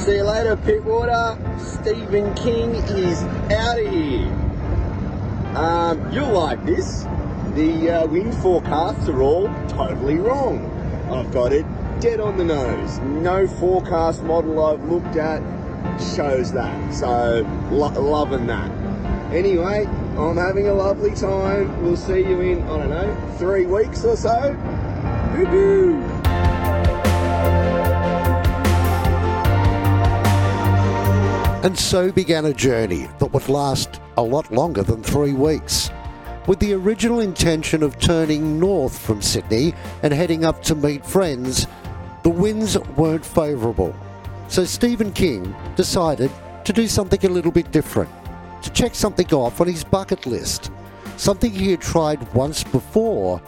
See you later, Pittwater. Steven King is out of here. Um, you'll like this. The uh, wind forecasts are all totally wrong. I've got it dead on the nose. No forecast model I've looked at shows that. So, lo- loving that. Anyway, I'm having a lovely time. We'll see you in, I don't know, three weeks or so. Woo-hoo! And so began a journey that would last a lot longer than three weeks. With the original intention of turning north from Sydney and heading up to meet friends, the winds weren't favourable. So Steven King decided to do something a little bit different, to check something off on his bucket list, something he had tried once before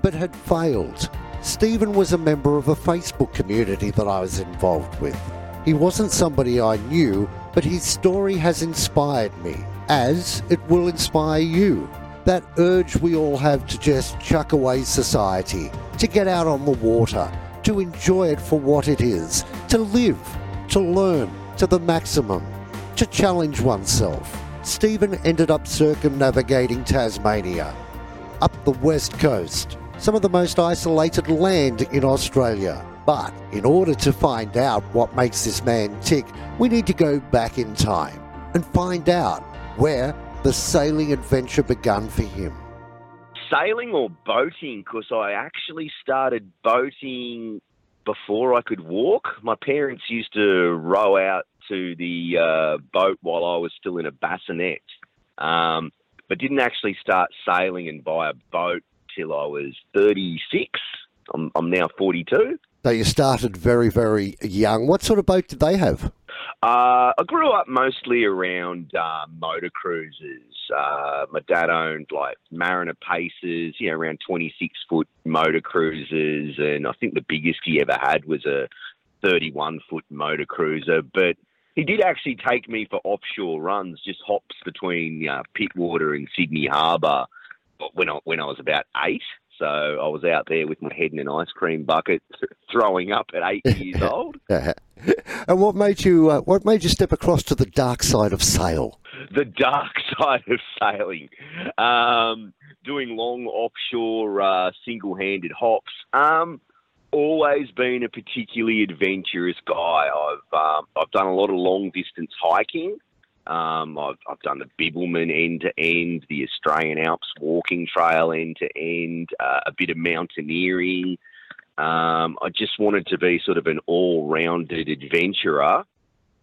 but had failed. Steven was a member of a Facebook community that I was involved with. He wasn't somebody I knew, but his story has inspired me, as it will inspire you. That urge we all have to just chuck away society, to get out on the water, to enjoy it for what it is, to live, to learn to the maximum, to challenge oneself. Steven ended up circumnavigating Tasmania, up the west coast, some of the most isolated land in Australia. But in order to find out what makes this man tick, we need to go back in time and find out where the sailing adventure begun for him. Sailing or boating? Because I actually started boating before I could walk. My parents used to row out to the uh, boat while I was still in a bassinet, um, but didn't actually start sailing and buy a boat till I was 36. I'm, I'm now 42. So you started very, very young. What sort of boat did they have? Uh, I grew up mostly around uh, motor cruisers. Uh, my dad owned like Mariner Paces, you know, around 26 foot motor cruisers. And I think the biggest he ever had was a 31 foot motor cruiser. But he did actually take me for offshore runs, just hops between uh, Pittwater and Sydney Harbour when I, when I was about eight. So I was out there with my head in an ice cream bucket, throwing up at eight years old. and what made you uh, what made you step across to the dark side of sail? The dark side of sailing, um, doing long offshore uh, single-handed hops. Um, always been a particularly adventurous guy. I've um, I've done a lot of long distance hiking. Um, I've, I've done the Bibbulmun end to end, the Australian Alps walking trail end to end, uh, a bit of mountaineering. Um, I just wanted to be sort of an all rounded adventurer.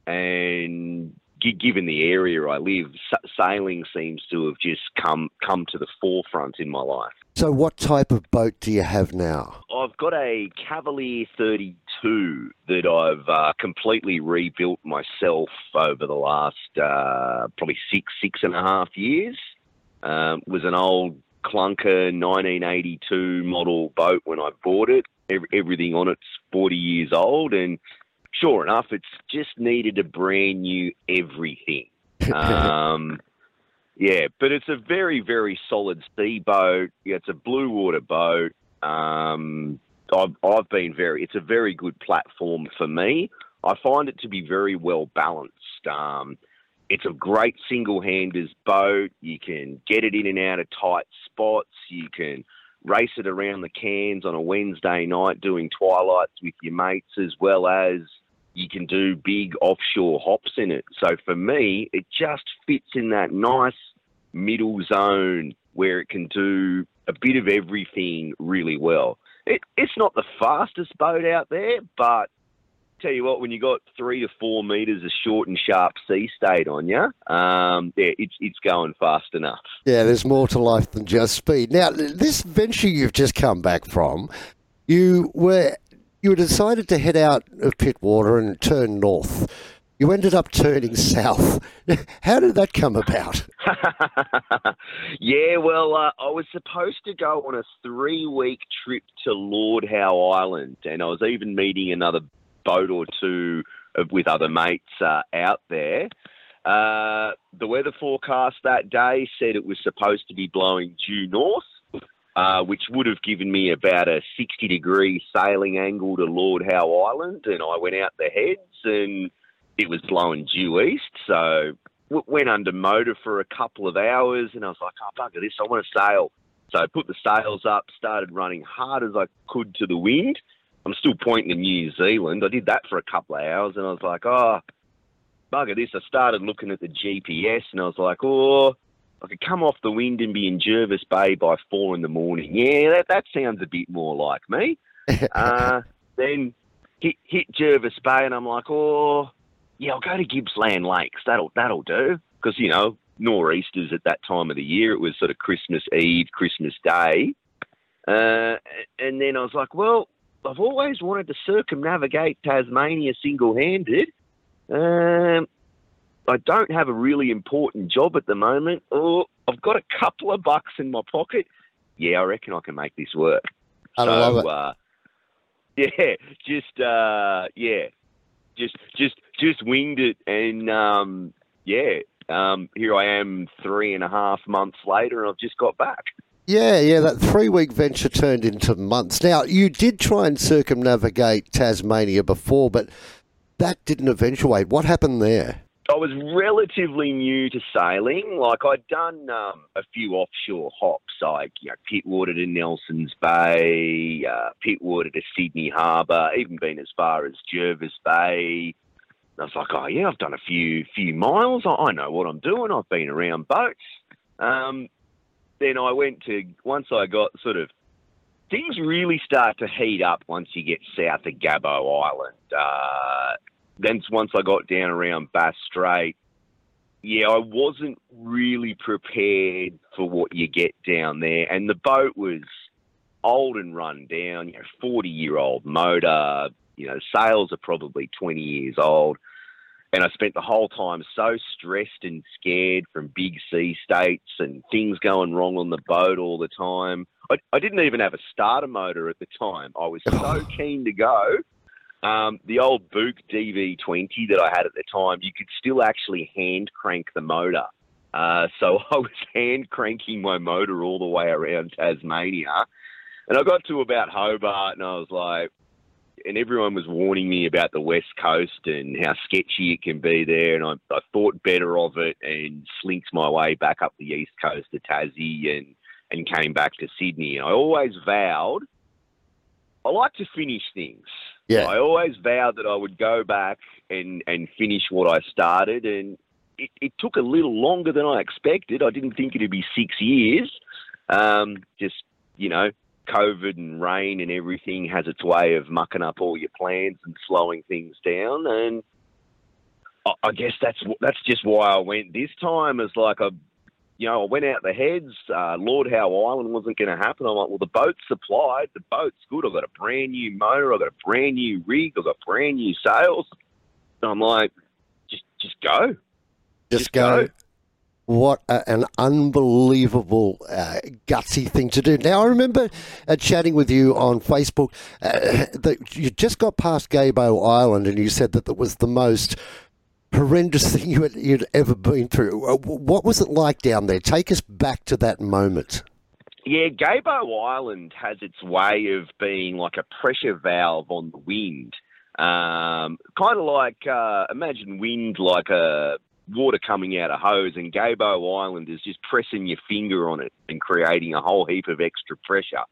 And given the area I live, sailing seems to have just come, come to the forefront in my life. So, what type of boat do you have now? I've got a Cavalier 32 that I've uh, completely rebuilt myself over the last uh, probably six, six and a half years. Um, was an old clunker 1982 model boat when I bought it. Every, everything on it's 40 years old, and sure enough, it's just needed a brand new everything. Um, yeah, but it's a very, very solid sea boat. Yeah, it's a blue water boat. Um, I've, I've been very, it's a very good platform for me. I find it to be very well balanced. Um, it's a great single handers boat. You can get it in and out of tight spots. You can race it around the cans on a Wednesday night doing twilights with your mates, as well as you can do big offshore hops in it. So for me, it just fits in that nice middle zone where it can do a bit of everything really well. It, it's not the fastest boat out there, but tell you what, when you got three to four meters of short and sharp sea state on you, um, yeah, it's it's going fast enough. Yeah, there's more to life than just speed. Now, this venture you've just come back from, you were you decided to head out of Pittwater and turn north. You ended up turning south. How did that come about? yeah, well, uh, I was supposed to go on a three week trip to Lord Howe Island, and I was even meeting another boat or two with other mates uh, out there. Uh, the weather forecast that day said it was supposed to be blowing due north, uh, which would have given me about a 60 degree sailing angle to Lord Howe Island. And I went out the heads and it was blowing due east. So went under motor for a couple of hours, and I was like, oh bugger this, I want to sail. So I put the sails up, started running hard as I could to the wind. I'm still pointing to New Zealand. I did that for a couple of hours, and I was like, oh bugger this. I started looking at the GPS, and I was like, oh. I could come off the wind and be in Jervis Bay by four in the morning. Yeah, that, that sounds a bit more like me. uh, then hit, hit Jervis Bay, and I'm like, oh, yeah, I'll go to Gippsland Lakes. That'll that'll do because you know nor'easters at that time of the year. It was sort of Christmas Eve, Christmas Day, uh, and then I was like, well, I've always wanted to circumnavigate Tasmania single-handed. Um, I don't have a really important job at the moment. Oh, I've got a couple of bucks in my pocket. Yeah, I reckon I can make this work. I so, love it. Uh, yeah, just uh, yeah, just just just winged it, and um, yeah, um, here I am three and a half months later, and I've just got back. Yeah, yeah, that three week venture turned into months. Now, you did try and circumnavigate Tasmania before, but that didn't eventuate. What happened there? I was relatively new to sailing. Like I'd done um, a few offshore hops, like you know Pittwater to Nelson's Bay, uh, Pittwater to Sydney Harbour, even been as far as Jervis Bay. And I was like, oh yeah, I've done a few few miles. I, I know what I'm doing. I've been around boats. Um, then I went to once I got sort of things really start to heat up once you get south of Gabo Island. Uh, then once I got down around Bass Strait, yeah, I wasn't really prepared for what you get down there. And the boat was old and run down, you know, 40 year old motor, you know, sails are probably 20 years old. And I spent the whole time so stressed and scared from big sea states and things going wrong on the boat all the time. I, I didn't even have a starter motor at the time. I was so keen to go. Um, the old Bukh DV20 that I had at the time, you could still actually hand crank the motor. Uh, so I was hand cranking my motor all the way around Tasmania. And I got to about Hobart and I was like, and everyone was warning me about the West Coast and how sketchy it can be there. And I, I thought better of it and slinked my way back up the East Coast to Tassie and, and came back to Sydney. And I always vowed I like to finish things. Yeah. I always vowed that I would go back and, and finish what I started. And it, it took a little longer than I expected. I didn't think it'd be six years. Um, just, you know, COVID and rain and everything has its way of mucking up all your plans and slowing things down. And I, I guess that's that's just why I went this time. Is like I, you know, I went out the heads. Uh, Lord Howe Island wasn't going to happen. I'm like, well, the boat's supplied. The boat's good. I've got a brand new motor. I've got a brand new rig. I've got brand new sails. And I'm like, just just go. Just, go. What a, an unbelievable uh, gutsy thing to do. Now, I remember uh, chatting with you on Facebook uh, that you just got past Gabo Island and you said that that was the most horrendous thing you had, you'd ever been through. Uh, What was it like down there? Take us back to that moment. Yeah, Gabo Island has its way of being like a pressure valve on the wind. Um, kind of like, uh, imagine wind like a water coming out a hose, and Gabo Island is just pressing your finger on it and creating a whole heap of extra pressure.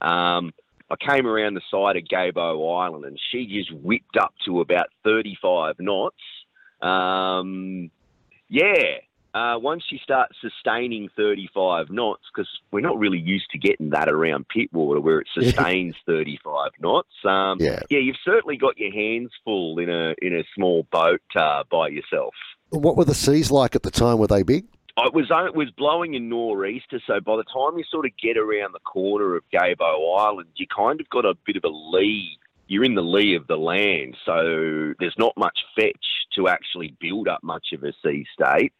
Um, I came around the side of Gabo Island, and she just whipped up to about 35 knots. Um, yeah, uh, once you start sustaining 35 knots, because we're not really used to getting that around Pittwater where it sustains 35 knots. Um, Yeah. yeah, you've certainly got your hands full in a in a small boat uh, by yourself. What were the seas like at the time? Were they big? It was it was blowing a nor'easter, so by the time you sort of get around the corner of Gabo Island, you kind of got a bit of a lee. You're in the lee of the land, so there's not much fetch to actually build up much of a sea state.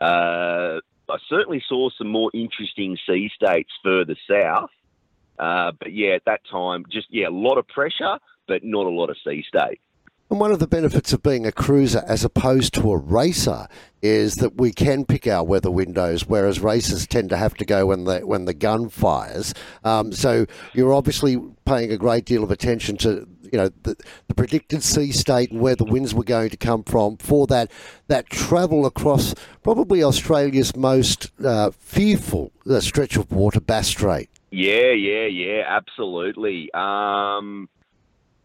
Uh, I certainly saw some more interesting sea states further south, uh, but yeah, at that time, just yeah, a lot of pressure, but not a lot of sea state. And one of the benefits of being a cruiser as opposed to a racer is that we can pick our weather windows, whereas racers tend to have to go when the when the gun fires. Um, so you're obviously paying a great deal of attention to you know the, the predicted sea state and where the winds were going to come from for that that travel across probably Australia's most uh, fearful uh, stretch of water, Bass Strait. Yeah, yeah, yeah, absolutely. Um,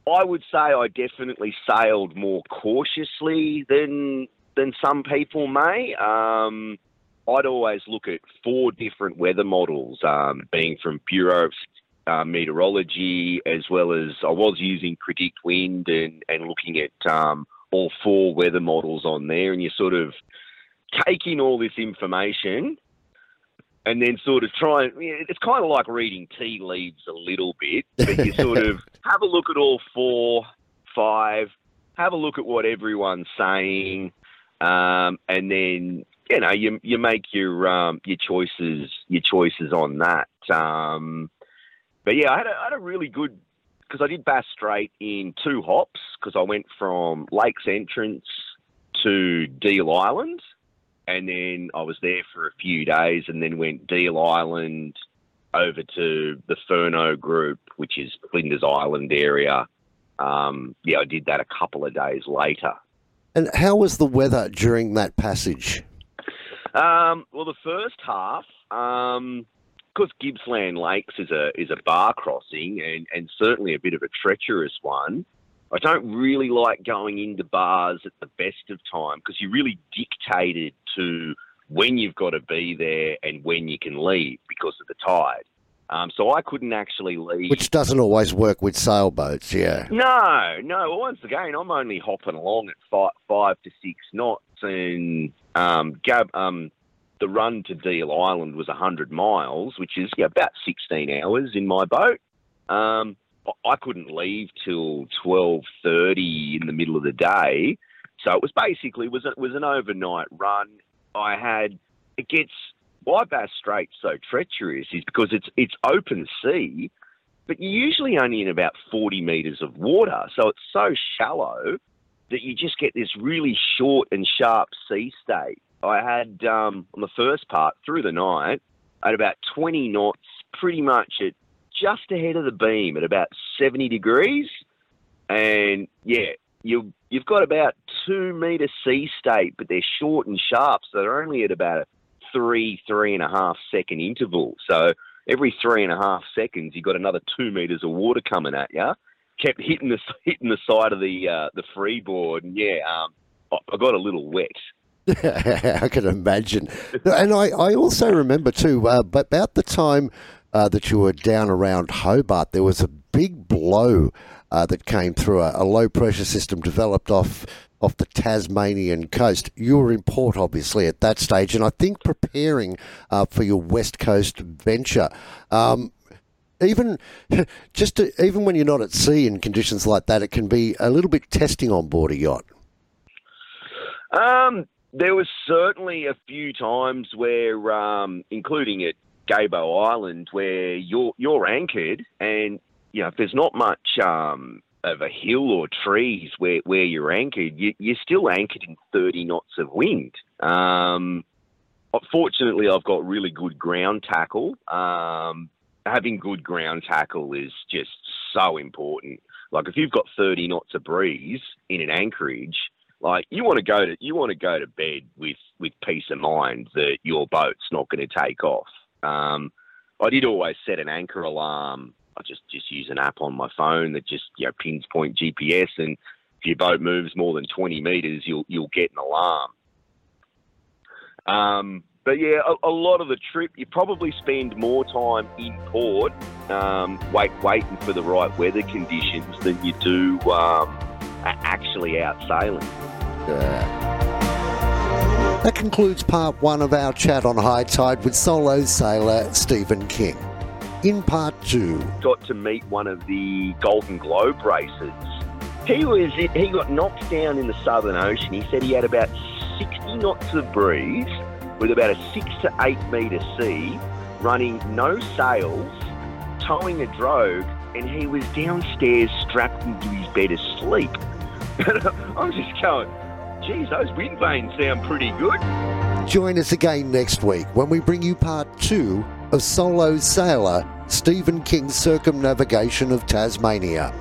I would say I definitely sailed more cautiously than than some people may. Um, I'd always look at four different weather models, um, being from Bureau of uh, Meteorology, as well as I was using PredictWind and, and looking at um, all four weather models on there, and you sort of take in all this information and then sort of try and it's kind of like reading tea leaves a little bit, but you sort of have a look at all four, five, have a look at what everyone's saying, um, and then you know you you make your um, your choices your choices on that. Um, but yeah, I had a, I had a really good because I did Bass Strait in two hops because I went from Lakes Entrance to Deal Island and then I was there for a few days, and then went Deal Island over to the Furneaux Group, which is Flinders Island area. Um, yeah, I did that a couple of days later. And how was the weather during that passage? Um, well, the first half, because um, Gippsland Lakes is a is a bar crossing and, and certainly a bit of a treacherous one. I don't really like going into bars at the best of time because you're really dictated to when you've got to be there and when you can leave because of the tide. Um, so I couldn't actually leave. Which doesn't always work with sailboats, yeah. No, no. Once again, I'm only hopping along at five, five to six knots, and um, Gab, um, the run to Deal Island was 100 miles, which is yeah, about 16 hours in my boat. Um, I couldn't leave till twelve thirty in the middle of the day, so it was basically was it was an overnight run. I had it gets why Bass Strait so treacherous is because it's it's open sea, but you're usually only in about forty meters of water, so it's so shallow that you just get this really short and sharp sea state. I had um, on the first part through the night at about twenty knots, pretty much at just ahead of the beam at about 70 degrees. And yeah, you, you've got about two metre sea state, but they're short and sharp. So they're only at about a three, three and a half second interval. So every three and a half seconds, you've got another two metres of water coming at you. Kept hitting the hitting the side of the uh, the freeboard, and yeah, um, I got a little wet. I can imagine, and I, I also remember too. Uh, about the time uh, that you were down around Hobart, there was a big blow uh, that came through. A, a, low pressure system developed off off the Tasmanian coast. You were in port, obviously, at that stage, and I think preparing uh, for your West Coast venture. Um, even just to, even when you're not at sea in conditions like that, it can be a little bit testing on board a yacht. Um, there was certainly a few times where, um, including at Gabo Island where you're you're anchored, and you know if there's not much um, of a hill or trees where, where you're anchored, you, are still anchored in 30 knots of wind. Um, fortunately, I've got really good ground tackle. Um, having good ground tackle is just so important. Like if you've got 30 knots of breeze in an anchorage, like you want to go to you want to go to bed with with peace of mind that your boat's not going to take off. Um, I did always set an anchor alarm. I just just use an app on my phone that just you know pins point GPS, and if your boat moves more than twenty meters, you'll you'll get an alarm. Um, but yeah, a, a, lot of the trip, you probably spend more time in port, um, wait, waiting for the right weather conditions than you do um, actually out sailing. Yeah. That concludes part one of our chat on high tide with solo sailor Steven King. In part two, got to meet one of the Golden Globe racers. He was he got knocked down in the Southern Ocean. He said he had about 60 knots of breeze with about a six to eight metre sea, running no sails, towing a drogue, and he was downstairs strapped into his bed asleep. I'm just going, geez, those wind vanes sound pretty good. Join us again next week when we bring you part two of Solo Sailor Steven King's circumnavigation of Tasmania.